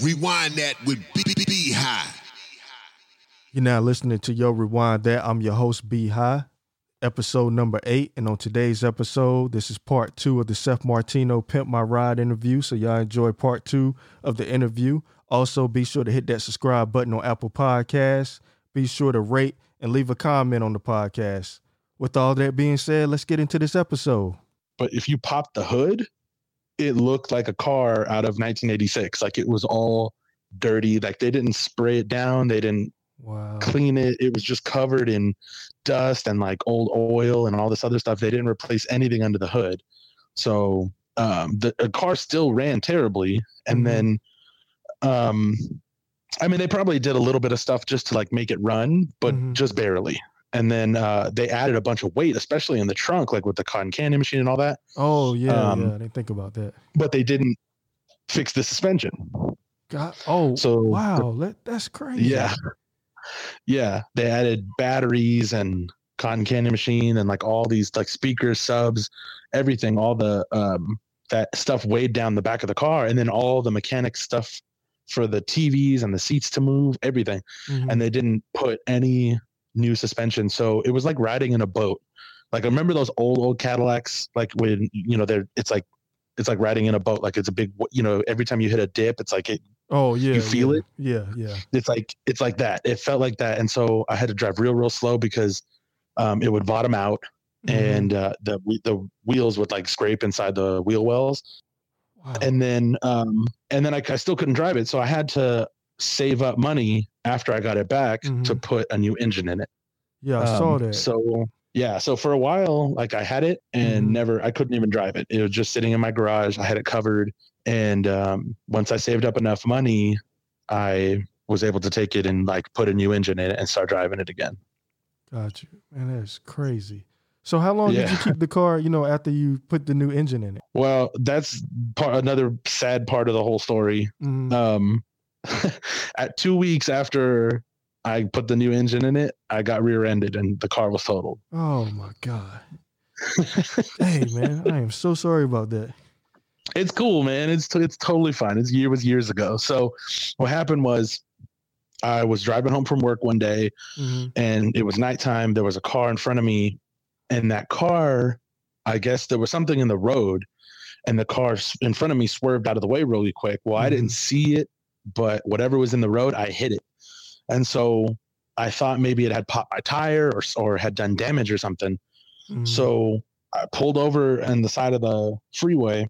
Rewind that with B, B, B High. You're now listening to Yo Rewind That. I'm your host, B High, episode number eight. And on today's episode, this is part two of the Seth Martino Pimp My Ride interview. So y'all enjoy part two of the interview. Also, be sure to hit that subscribe button on Apple Podcasts. Be sure to rate and leave a comment on the podcast. With all that being said, let's get into this episode. But if you pop the hood, it looked like a car out of 1986. Like it was all dirty. Like they didn't spray it down. They didn't Wow. clean it. It was just covered in dust and like old oil and all this other stuff. They didn't replace anything under the hood. So um, the, the car still ran terribly. And Mhm. then, um, I mean, they probably did a little bit of stuff just to like make it run, but Mhm. just barely. And then uh, they added a bunch of weight, especially in the trunk, like with the cotton candy machine and all that. Oh, yeah, Um, yeah. I didn't think about that. But they didn't fix the suspension. God, oh, So wow. Let, that's crazy. Yeah. Yeah. They added batteries and cotton candy machine and like all these like speakers, subs, everything, all the um that stuff weighed down the back of the car and then all the mechanic stuff for the TVs and the seats to move, everything. Mhm. And they didn't put any new suspension. So it was like riding in a boat. Like I remember those old old Cadillacs like when you know they're it's like it's like riding in a boat like it's a big you know every time you hit a dip it's like it oh, yeah. You feel yeah. it? Yeah, yeah. it's like it's like that. It felt like that, and so I had to drive real, real slow because um, it would bottom out, Mhm. and uh, the the wheels would like scrape inside the wheel wells, Wow. and then um, and then I, I still couldn't drive it, so I had to save up money after I got it back to Mhm. put a new engine in it. yeah, I saw Um, that. So yeah, so for a while, like I had it and Mhm. never, I couldn't even drive it. It was just sitting in my garage. I had it covered, and um, once I saved up enough money, I was able to take it and like put a new engine in it and start driving it again. Got you. Man, that's crazy. So how long did you keep the car, you know, after you put the new engine in it? Well, that's part, another sad part of the whole story. Mhm. Um, at two weeks after I put the new engine in it, I got rear-ended and the car was totaled. oh my God. hey man, I am so sorry about that. it's cool, man. It's it's totally fine. It's year was years ago. So what happened was I was driving home from work one day Mhm. and it was nighttime. There was a car in front of me, and that car, I guess there was something in the road, and the car in front of me swerved out of the way really quick. Well, I didn't see it, but whatever was in the road, I hit it, and so I thought maybe it had popped my tire or or had done damage or something. Mhm. So I pulled over on the side of the freeway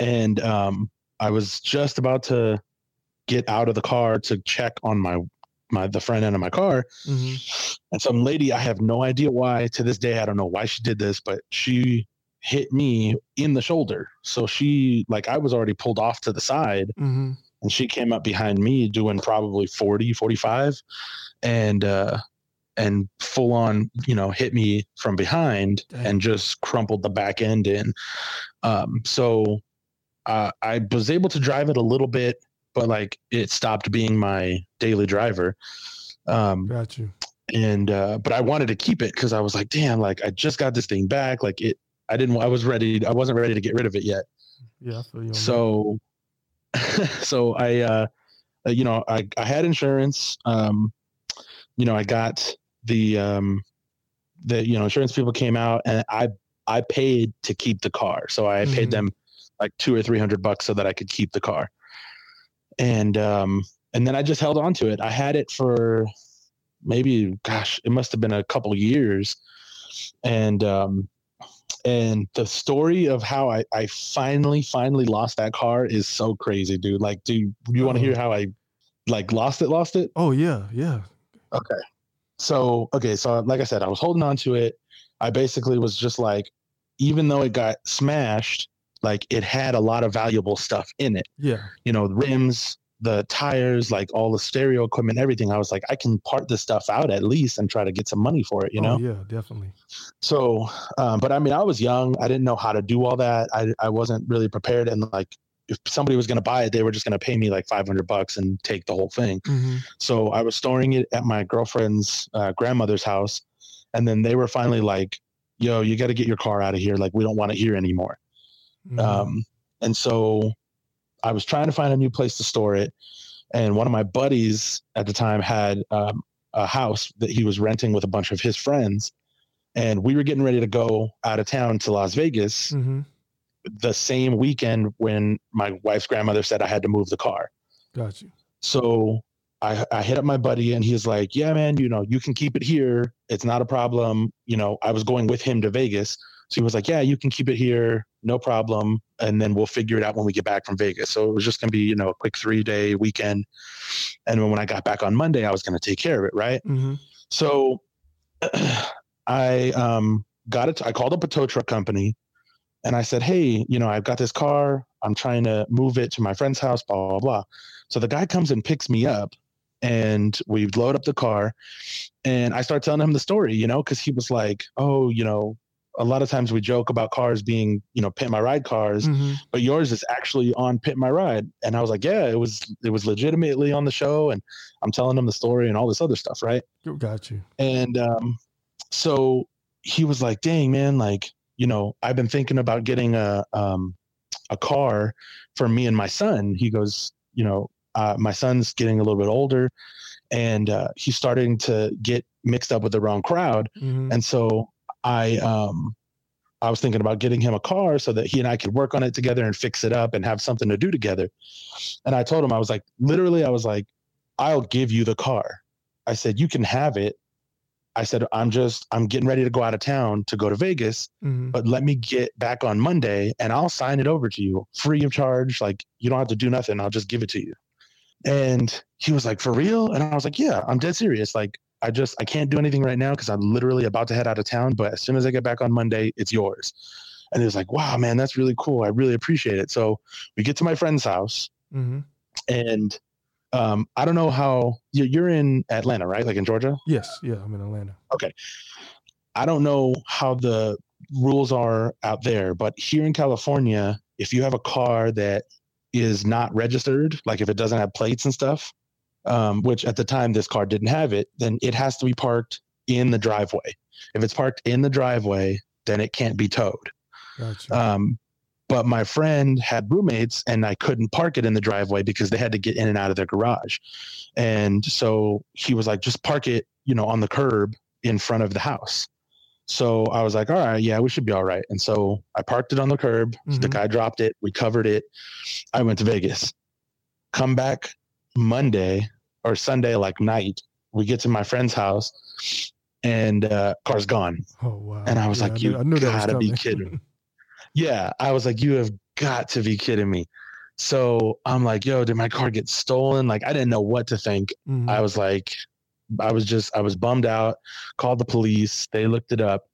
and um, I was just about to get out of the car to check on my my the front end of my car. Mhm. And some lady, I have no idea why to this day, I don't know why she did this, but she hit me in the shoulder. So she like I was already pulled off to the side Mhm. And she came up behind me doing probably 40 45 and uh and full on you know hit me from behind Dang. and just crumpled the back end in um so uh, i was able to drive it a little bit but like it stopped being my daily driver um Got you. and uh but i wanted to keep it because i was like damn like i just got this thing back like it i didn't i was ready i wasn't ready to get rid of it yet Yeah, I you. on so so i uh uh, you know i i had insurance um you know i got the um the you know insurance people came out and i i paid to keep the car. So i Mhm. paid them like two or three hundred bucks so that i could keep the car. And um and then i just held on to it. I had it for maybe gosh it must have been a couple years. And um and the story of how I, I finally finally lost that car is so crazy dude. Like do you, you want to hear uh-huh. how i like lost it lost it? Oh yeah, yeah. okay. So okay so like i said i was holding on to it. I basically was just like even though it got smashed like it had a lot of valuable stuff in it. Yeah. you know rims the tires like all the stereo equipment everything i was like i can part this stuff out at least and try to get some money for it you know oh, yeah, definitely. so um, but i mean i was young i didn't know how to do all that i, I wasn't really prepared and like if somebody was going to buy it they were just going to pay me like 500 bucks and take the whole thing Mhm. so i was storing it at my girlfriend's uh, grandmother's house and then they were finally like yo you got to get your car out of here like we don't want it here anymore Mhm. um, and so I was trying to find a new place to store it, and one of my buddies at the time had um, a house that he was renting with a bunch of his friends, and we were getting ready to go out of town to Las Vegas Mm-hmm. the same weekend when my wife's grandmother said I had to move the car. Got you. So I, I hit up my buddy and he's like, Yeah, man, you know, you can keep it here. It's not a problem. You know, I was going with him to Vegas. So he was like, Yeah, you can keep it here, no problem. And then we'll figure it out when we get back from Vegas. So it was just gonna be, you know, a quick three day weekend. And when I got back on Monday, I was gonna take care of it, right? Mm-hmm. So I um, got it. I called up a tow truck company and I said, Hey, you know, I've got this car. I'm trying to move it to my friend's house, blah, blah, blah. So the guy comes and picks me up and we load up the car and I start telling him the story, you know, because he was like, Oh, you know, a lot of times we joke about cars being, you know, Pimp My Ride cars, Mm-hmm. but yours is actually on Pimp My Ride. And I was like, Yeah, it was it was legitimately on the show. And I'm telling them the story and all this other stuff, right? Got you. And um, so he was like, "Dang, man! Like, you know, I've been thinking about getting a um, a car for me and my son." He goes, "You know, uh, my son's getting a little bit older, and uh, he's starting to get mixed up with the wrong crowd, Mm-hmm. and so I um." I was thinking about getting him a car so that he and I could work on it together and fix it up and have something to do together. And I told him, I was like, literally, I was like, I'll give you the car. I said, you can have it. I said, I'm just, I'm getting ready to go out of town to go to Vegas, Mm-hmm. but let me get back on Monday and I'll sign it over to you free of charge. Like, you don't have to do nothing. I'll just give it to you. And he was like, for real? And I was like, yeah, I'm dead serious. Like, I just, I can't do anything right now because I'm literally about to head out of town. But as soon as I get back on Monday, it's yours. And he was like, wow, man, that's really cool. I really appreciate it. So we get to my friend's house Mm-hmm. and um, I don't know how you're in Atlanta, right? Like in Georgia? Yes. Yeah. I'm in Atlanta. Okay, I don't know how the rules are out there, but here in California, if you have a car that is not registered, like if it doesn't have plates and stuff, um, which at the time this car didn't have it, then it has to be parked in the driveway. If it's parked in the driveway, then it can't be towed. Got you. Um, but my friend had roommates and I couldn't park it in the driveway because they had to get in and out of their garage. And so he was like, just park it, you know, on the curb in front of the house. So I was like, all right, yeah, we should be all right. And so I parked it on the curb. The Mhm. guy dropped it. We covered it. I went to Vegas. Come back Monday or Sunday, like night. We get to my friend's house and uh, car's gone. oh wow. and I was like, I you knew, I knew gotta be kidding. Yeah, I was like, you have got to be kidding me. So I'm like, yo, did my car get stolen? Like, I didn't know what to think. Mhm. I was like, I was just, I was bummed out. Called the police. They looked it up.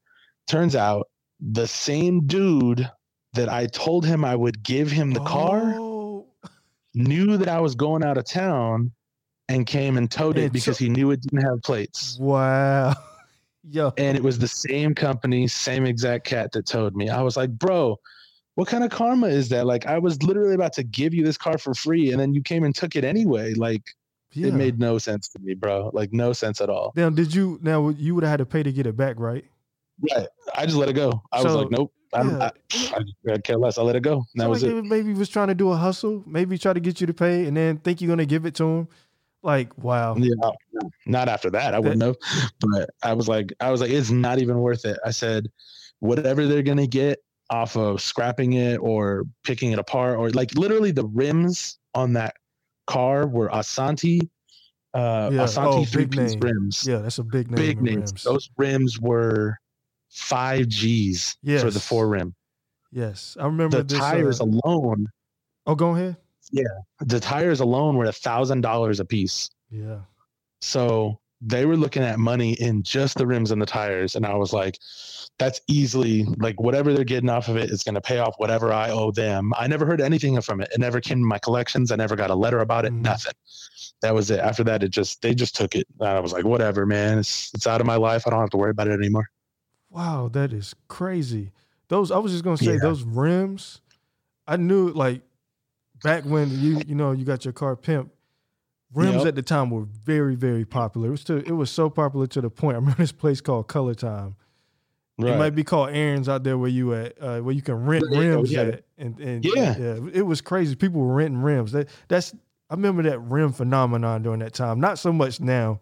Turns out the same dude that I told him I would give him the car Oh, knew that I was going out of town and came and towed it because so- he knew it didn't have plates. wow. Yo. and it was the same company, same exact cat that towed me. I was like, bro, what kind of karma is that? Like, I was literally about to give you this car for free, and then you came and took it anyway. Like, Yeah. it made no sense to me, bro. Like, no sense at all. now, did you? Now you would have had to pay to get it back, right? Yeah, I just let it go. I was like, nope, I'm, yeah. I, I, I care less. I let it go. And that So, was like, it. Maybe he was trying to do a hustle. Maybe try to get you to pay, and then think you're gonna give it to him. Like, wow. Yeah, not after that. I wouldn't have. But I was like, I was like, it's not even worth it. I said, whatever they're gonna get off of scrapping it or picking it apart, or like literally the rims on that car were Asanti, uh, Yeah. Asanti Oh, three piece name. rims. Yeah, that's a big name. big names. rims. Those rims were five G's for the four rim. Yes, I remember The this. tires uh, alone, oh, go ahead. The tires alone were a thousand dollars a piece. Yeah. So they were looking at money in just the rims and the tires. And I was like, that's easily like whatever they're getting off of it is going to pay off whatever I owe them. I never heard anything from it. It never came to my collections. I never got a letter about it. Mhm. Nothing. That was it. After that, it just, they just took it. And I was like, whatever, man. It's, it's out of my life. I don't have to worry about it anymore. Wow, that is crazy. Those I was just gonna say Yeah. those rims. I knew like back when you you know you got your car pimp. Rims Yep. at the time were very very popular. It was to, it was so popular to the point. I remember this place called ColorTyme, Right. It might be called Aaron's out there where you at, uh, where you can rent Yeah, yeah, rims yeah. at, and, and Yeah. it was crazy. People were renting rims. That that's I remember that rim phenomenon during that time. Not so much now,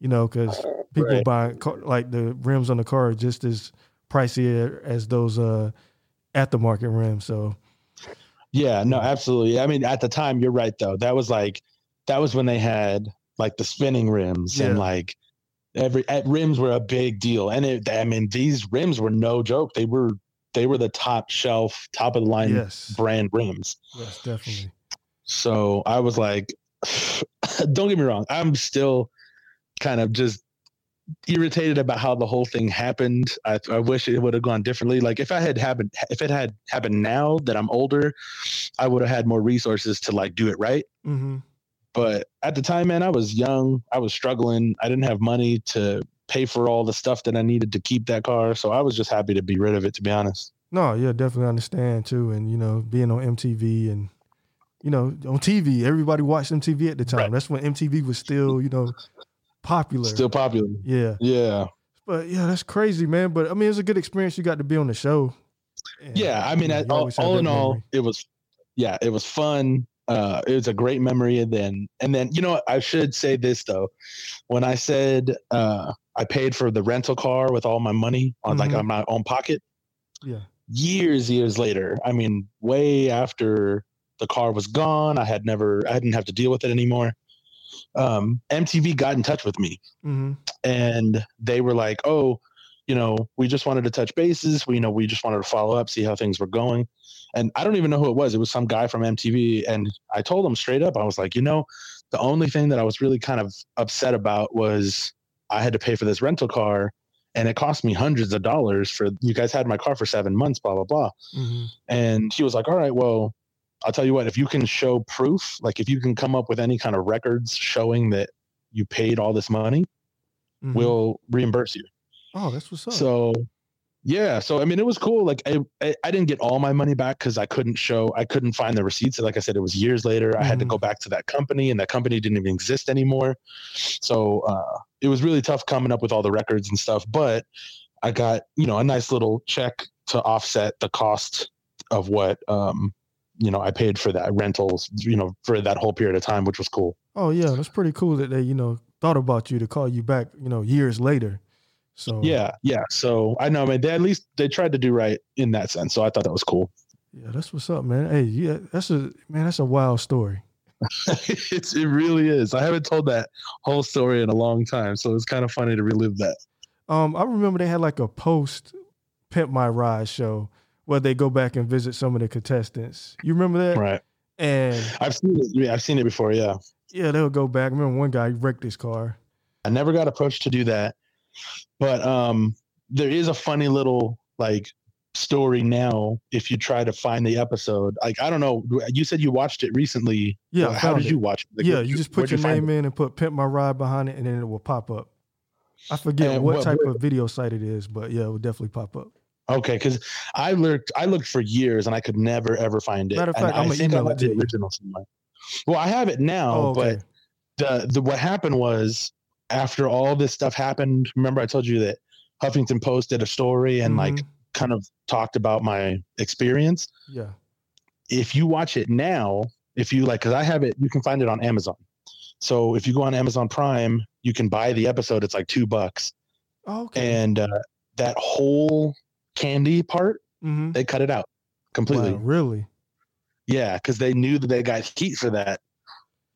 you know, because people Right. buy car, like the rims on the car are just as pricey as those uh aftermarket rims. So Yeah, no, absolutely. I mean, at the time, you're right though. That was like that was when they had like the spinning rims and like every at rims were a big deal. And it, I mean, these rims were no joke. They were they were the top shelf, top of the line yes, brand rims. yes, definitely. So I was like, don't get me wrong, I'm still kind of just irritated about how the whole thing happened. I, I wish it would have gone differently. Like if I had happened, if it had happened now that I'm older, I would have had more resources to like do it right. hmm But at the time, man, I was young. I was struggling. I didn't have money to pay for all the stuff that I needed to keep that car. So I was just happy to be rid of it, to be honest. No, yeah, definitely understand too. And you know, being on MTV and you know, on TV, everybody watched MTV at the time. Right. That's when MTV was still, you know, popular. Still popular. yeah. Yeah. But yeah, that's crazy, man. But I mean, it's a good experience. You got to be on the show. And, yeah i mean you know, I, all, all in all memory. it was yeah it was fun uh it was a great memory and then and then you know what, i should say this though when i said uh i paid for the rental car with all my money on like Mhm. on my own pocket yeah, years years later i mean way after the car was gone i had never i didn't have to deal with it anymore um mtv got in touch with me hmm and they were like, "Oh, you know, we just wanted to touch bases. We you know we just wanted to follow up, see how things were going." And I don't even know who it was. It was some guy from MTV, and I told him straight up, I was like, "You know, the only thing that I was really kind of upset about was I had to pay for this rental car." And it cost me hundreds of dollars for you guys had my car for seven months, blah blah blah. hmm And he was like, "All right, well, I'll tell you what. If you can show proof, like if you can come up with any kind of records showing that you paid all this money, hmm we'll reimburse you." Oh, that's what's up. So yeah, so I mean, it was cool. Like I, I, I didn't get all my money back because I couldn't show, I couldn't find the receipts. Like I said, it was years later. I had to go back to that company, and that company didn't even exist anymore. So uh, it was really tough coming up with all the records and stuff. But I got you know a nice little check to offset the cost of what um, you know I paid for that rentals. You know for that whole period of time, which was cool. oh yeah, that's pretty cool that they, you know, thought about you to call you back, you know, years later. So Yeah, yeah. So I know, man. They at least they tried to do right in that sense. So I thought that was cool. yeah, that's what's up, man. Hey, yeah, that's a man. That's a wild story. it's it really is. I haven't told that whole story in a long time, so it's kind of funny to relive that. Um, I remember they had like a post Pimp My Ride show where they go back and visit some of the contestants. You remember that? Right. And I've seen it. Yeah, I've seen it before. Yeah. yeah, they'll go back. I remember one guy wrecked his car. I never got approached to do that, but um, there is a funny little like story now. If you try to find the episode, like I don't know, you said you watched it recently. Yeah, Well, how did it. you watch it? Like, yeah, where'd you just put your find name in and put Pimp My Ride behind it, and then it will pop up. I forget And what what- type what- of video site it is, but yeah, it will definitely pop up. Okay, because I looked, I looked for years and I could never ever find it. Matter of fact, I I'ma think I email it to the original somewhere. Well, I have it now, Oh, okay. but the the what happened was after all this stuff happened. Remember, I told you that Huffington Post did a story and like Mhm. kind of talked about my experience. yeah, If you watch it now, if you like, because I have it, you can find it on Amazon. So if you go on Amazon Prime, you can buy the episode. It's like two bucks, oh, okay. and uh, that whole candy part mm-hmm. they cut it out completely. Wow, really? Yeah, because they knew that they got heat for that.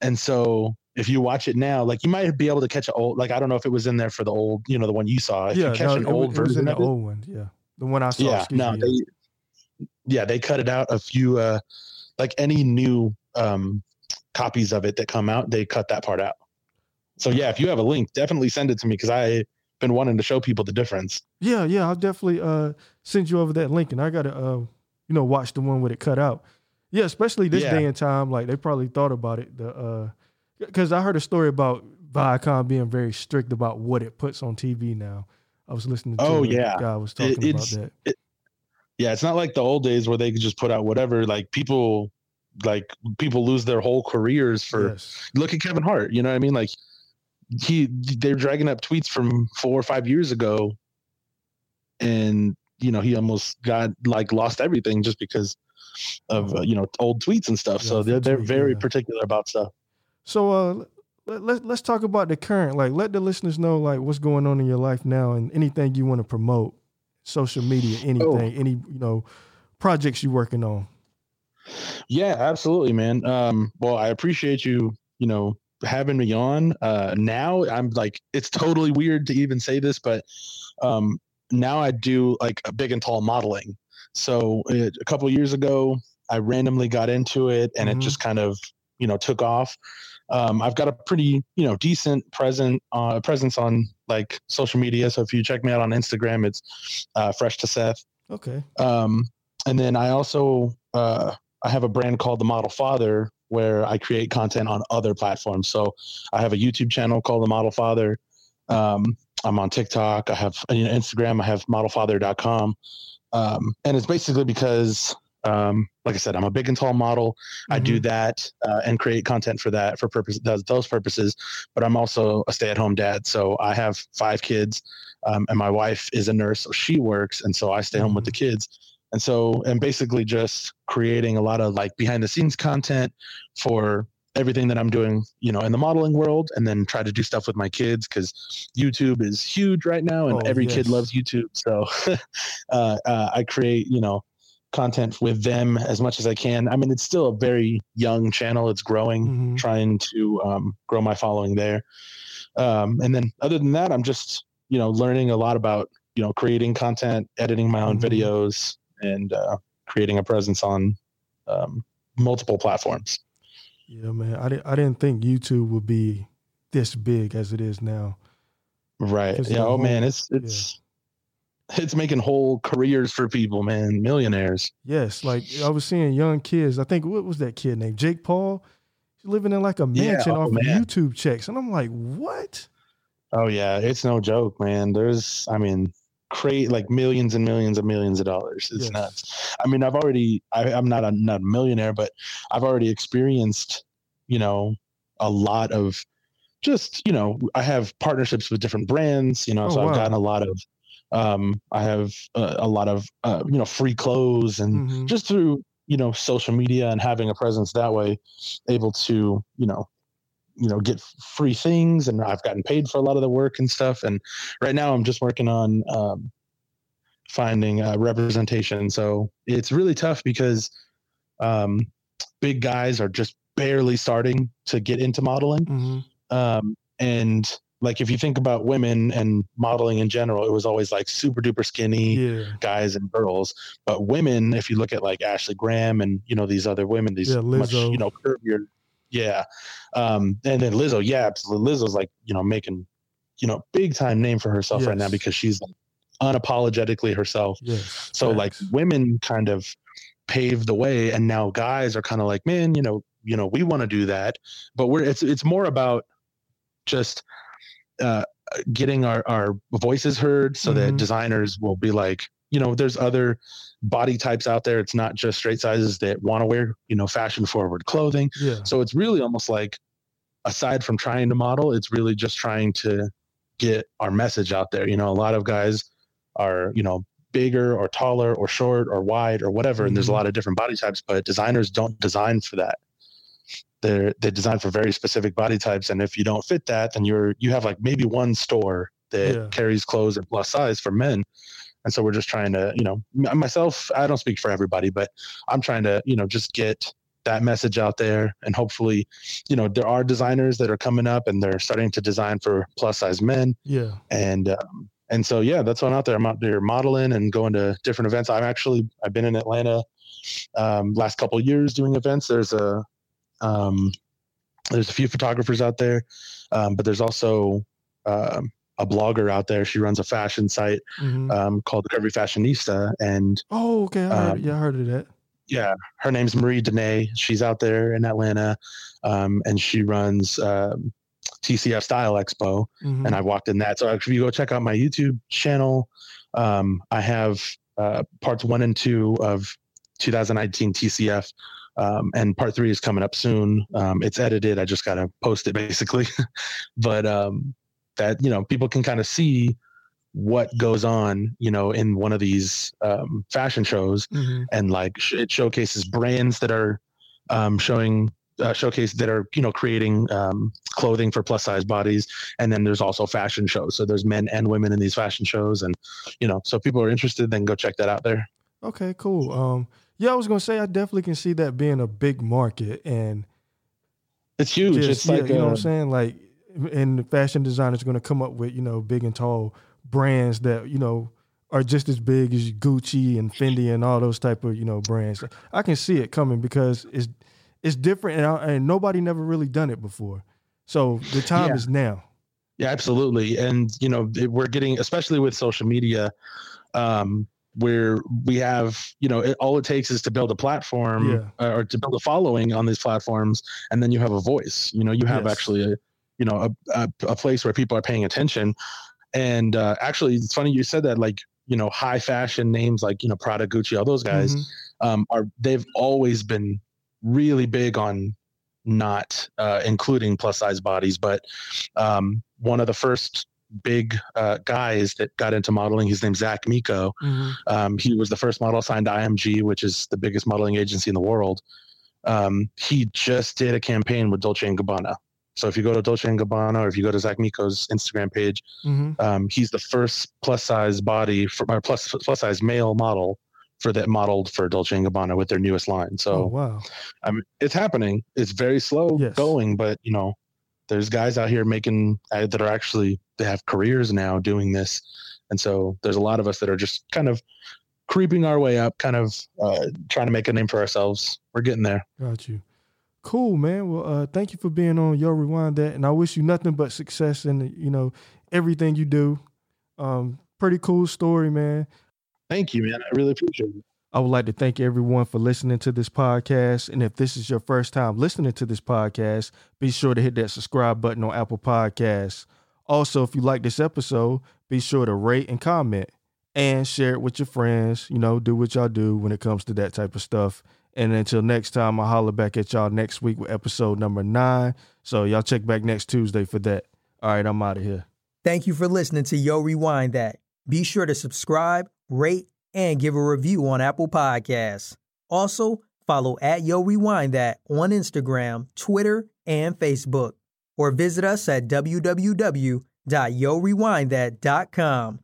And so if you watch it now, like you might be able to catch an old like I don't know if it was in there for the old, you know, the one you saw. If yeah, you catch no, an it, old was, version the old one. Yeah, the one I saw. yeah, no, me, they yeah, they cut it out a few uh like any new um copies of it that come out, they cut that part out. So yeah, if you have a link, definitely send it to me because I've been wanting to show people the difference. Yeah, yeah, I'll definitely uh send you over that link, and I gotta uh you know watch the one with it cut out. Yeah, especially this Yeah. day and time, like they probably thought about it. The uh, because I heard a story about Viacom being very strict about what it puts on TV now. I was listening to Oh, yeah. guy was talking about it's- that. Yeah, it's not like the old days where they could just put out whatever. Like people like people lose their whole careers for yes. look at Kevin Hart. You know what I mean? Like he they're dragging up tweets from four or five years ago and you know he almost got like lost everything just because of uh, you know old tweets and stuff. Yeah, so they're they're very yeah. particular about stuff. So uh let, let, let's talk about the current like let the listeners know like what's going on in your life now and anything you want to promote social media anything Oh. any you know projects you're working on Yeah, absolutely, man. Um, well, I appreciate you, you know, having me on. Uh, now I'm like, it's totally weird to even say this, but um, now I do like a big and tall modeling. So uh, a couple years ago, I randomly got into it, and Mhm. it just kind of, you know, took off. Um, I've got a pretty, you know, decent present uh, presence on like social media. So if you check me out on Instagram, it's uh, Fresh to Seth. okay Um, and then I also uh, I have a brand called The Model Father where I create content on other platforms. So I have a YouTube channel called The Model Father. Um, I'm on TikTok. I have you know, Instagram. I have modelfather.com. Um, and it's basically because, um, like I said, I'm a big and tall model. I do that uh, and create content for that for purpose those, those purposes. But I'm also a stay at home dad. So I have five kids, um, and my wife is a nurse, so she works, and so I stay home with the kids. And so, and basically just creating a lot of like behind the scenes content for everything that I'm doing, you know, in the modeling world, and then try to do stuff with my kids because YouTube is huge right now, and Oh, every kid loves YouTube. So uh, uh, I create, you know, content with them as much as I can. I mean, it's still a very young channel; it's growing Mhm. trying to um, grow my following there. Um, and then other than that, I'm just you know learning a lot about you know creating content, editing my own Mhm. videos, and uh, creating a presence on um, multiple platforms. yeah man i didn't i didn't think youtube would be this big as it is now Right. Yeah. Oh man, whole- it's it's it's making whole careers for people, man. Millionaires. yes like i was seeing young kids i think what was that kid named jake paul He's living in like a Yeah, mansion oh, off of man. youtube checks and i'm like what Oh yeah, it's no joke, man. There's, I mean, create like millions and millions and millions of dollars. It's Yes. nuts. I mean, I've already, I, I'm not a not a millionaire, but I've already experienced, you know, a lot of just, you know, I have partnerships with different brands, you know, Oh, so wow. I've gotten a lot of, um, I have uh, a lot of, uh, you know, free clothes and Mhm. just through you know social media and having a presence that way able to you know you know get free things and i've gotten paid for a lot of the work and stuff and right now i'm just working on um, finding uh, representation so it's really tough because um, big guys are just barely starting to get into modeling Mhm. um, and like if you think about women and modeling in general it was always like super duper skinny yeah guys and girls. But women, if you look at like Ashley Graham and you know these other women, these Yeah, much you know curvier, yeah. Um, and then Lizzo, yeah, absolutely. Lizzo's like you know making you know big time name for herself right now because she's like, unapologetically herself. yes So like women kind of paved the way, and now guys are kind of like, man, you know, you know, we want to do that, but we're it's it's more about just uh, getting our our voices heard, so that Mhm. designers will be like, you know, there's other body types out there. It's not just straight sizes that want to wear, you know, fashion forward clothing. yeah So it's really almost like, aside from trying to model, it's really just trying to get our message out there. You know, a lot of guys are, you know, bigger or taller or short or wide or whatever, and there's a Mhm. lot of different body types, but designers don't design for that. They're they design for very specific body types, and if you don't fit that, then you're you have like maybe one store that Yeah. carries clothes at plus size for men. And so we're just trying to, you know, myself, I don't speak for everybody, but I'm trying to, you know, just get that message out there and hopefully, you know, there are designers that are coming up and they're starting to design for plus size men. yeah And, um, and so, yeah, that's what I'm out there. I'm out there modeling and going to different events. I'm actually, I've been in Atlanta, um, last couple of years doing events. There's a, um, there's a few photographers out there, um, but there's also, um, a blogger out there. She runs a fashion site Mhm. um, called Curvy Fashionista, and oh okay I heard, um, yeah i heard of that yeah, her name's Marie Denee. She's out there in Atlanta, um, and she runs um, TCF Style Expo. Mhm. And I walked in that. So if you go check out my YouTube channel, um, I have uh, parts one and two of 2019 TCF. Um, and part three is coming up soon. Um, it's edited. I just gotta post it basically. but um, that you know, people can kind of see what goes on, you know, in one of these um, fashion shows, Mm-hmm. and like sh- it showcases brands that are um, showing uh, showcase that are you know creating um, clothing for plus size bodies, and then there's also fashion shows. So there's men and women in these fashion shows, and you know, so if people are interested, then go check that out there. Okay, cool. Um, yeah, I was gonna say I definitely can see that being a big market and It's huge. just, it's yeah, like you know what I'm saying? Like, and the fashion designers are going to come up with you know big and tall brands that you know are just as big as Gucci and Fendi and all those type of you know brands. I can see it coming because it's it's different and, I, and nobody never really done it before. So the time Yeah. is now. Yeah, absolutely. And you know, we're getting, especially with social media, um, where we have, you know, it, all it takes is to build a platform uh, or to build a following on these platforms, and then you have a voice. You know, you have Yes. actually a, you know, a, a, a place where people are paying attention. And uh, actually, it's funny you said that. Like, you know, high fashion names like you know Prada, Gucci, all those guys Mhm. um, are they've always been really big on not uh, including plus size bodies. But um, one of the first big uh, guys that got into modeling, his name's Zach Miko. Mhm. Um, he was the first model signed to IMG, which is the biggest modeling agency in the world. Um, he just did a campaign with Dolce and Gabbana. So if you go to Dolce and Gabbana or if you go to Zach Miko's Instagram page, Mhm. um, he's the first plus size body for or plus plus size male model for that modeled for Dolce and Gabbana with their newest line. So oh wow. I mean, it's happening. It's very slow Yes. going, but you know, there's guys out here making uh, that are actually they have careers now doing this, and so there's a lot of us that are just kind of creeping our way up, kind of uh, trying to make a name for ourselves. We're getting there. Got you. Cool, man. Well, uh, thank you for being on Yo Rewind That, and I wish you nothing but success in you know everything you do. Um, pretty cool story, man. Thank you, man. I really appreciate it. I would like to thank everyone for listening to this podcast. And if this is your first time listening to this podcast, be sure to hit that subscribe button on Apple Podcasts. Also, if you like this episode, be sure to rate and comment and share it with your friends. You know, do what y'all do when it comes to that type of stuff. And until next time, I'll holler back at y'all next week with episode number nine. So y'all check back next Tuesday for that. All right, I'm out of here. Thank you for listening to Yo Rewind That. Be sure to subscribe, rate, and give a review on Apple Podcasts. Also, follow at Yo Rewind That on Instagram, Twitter, and Facebook. Or visit us at www.yorewindthat.com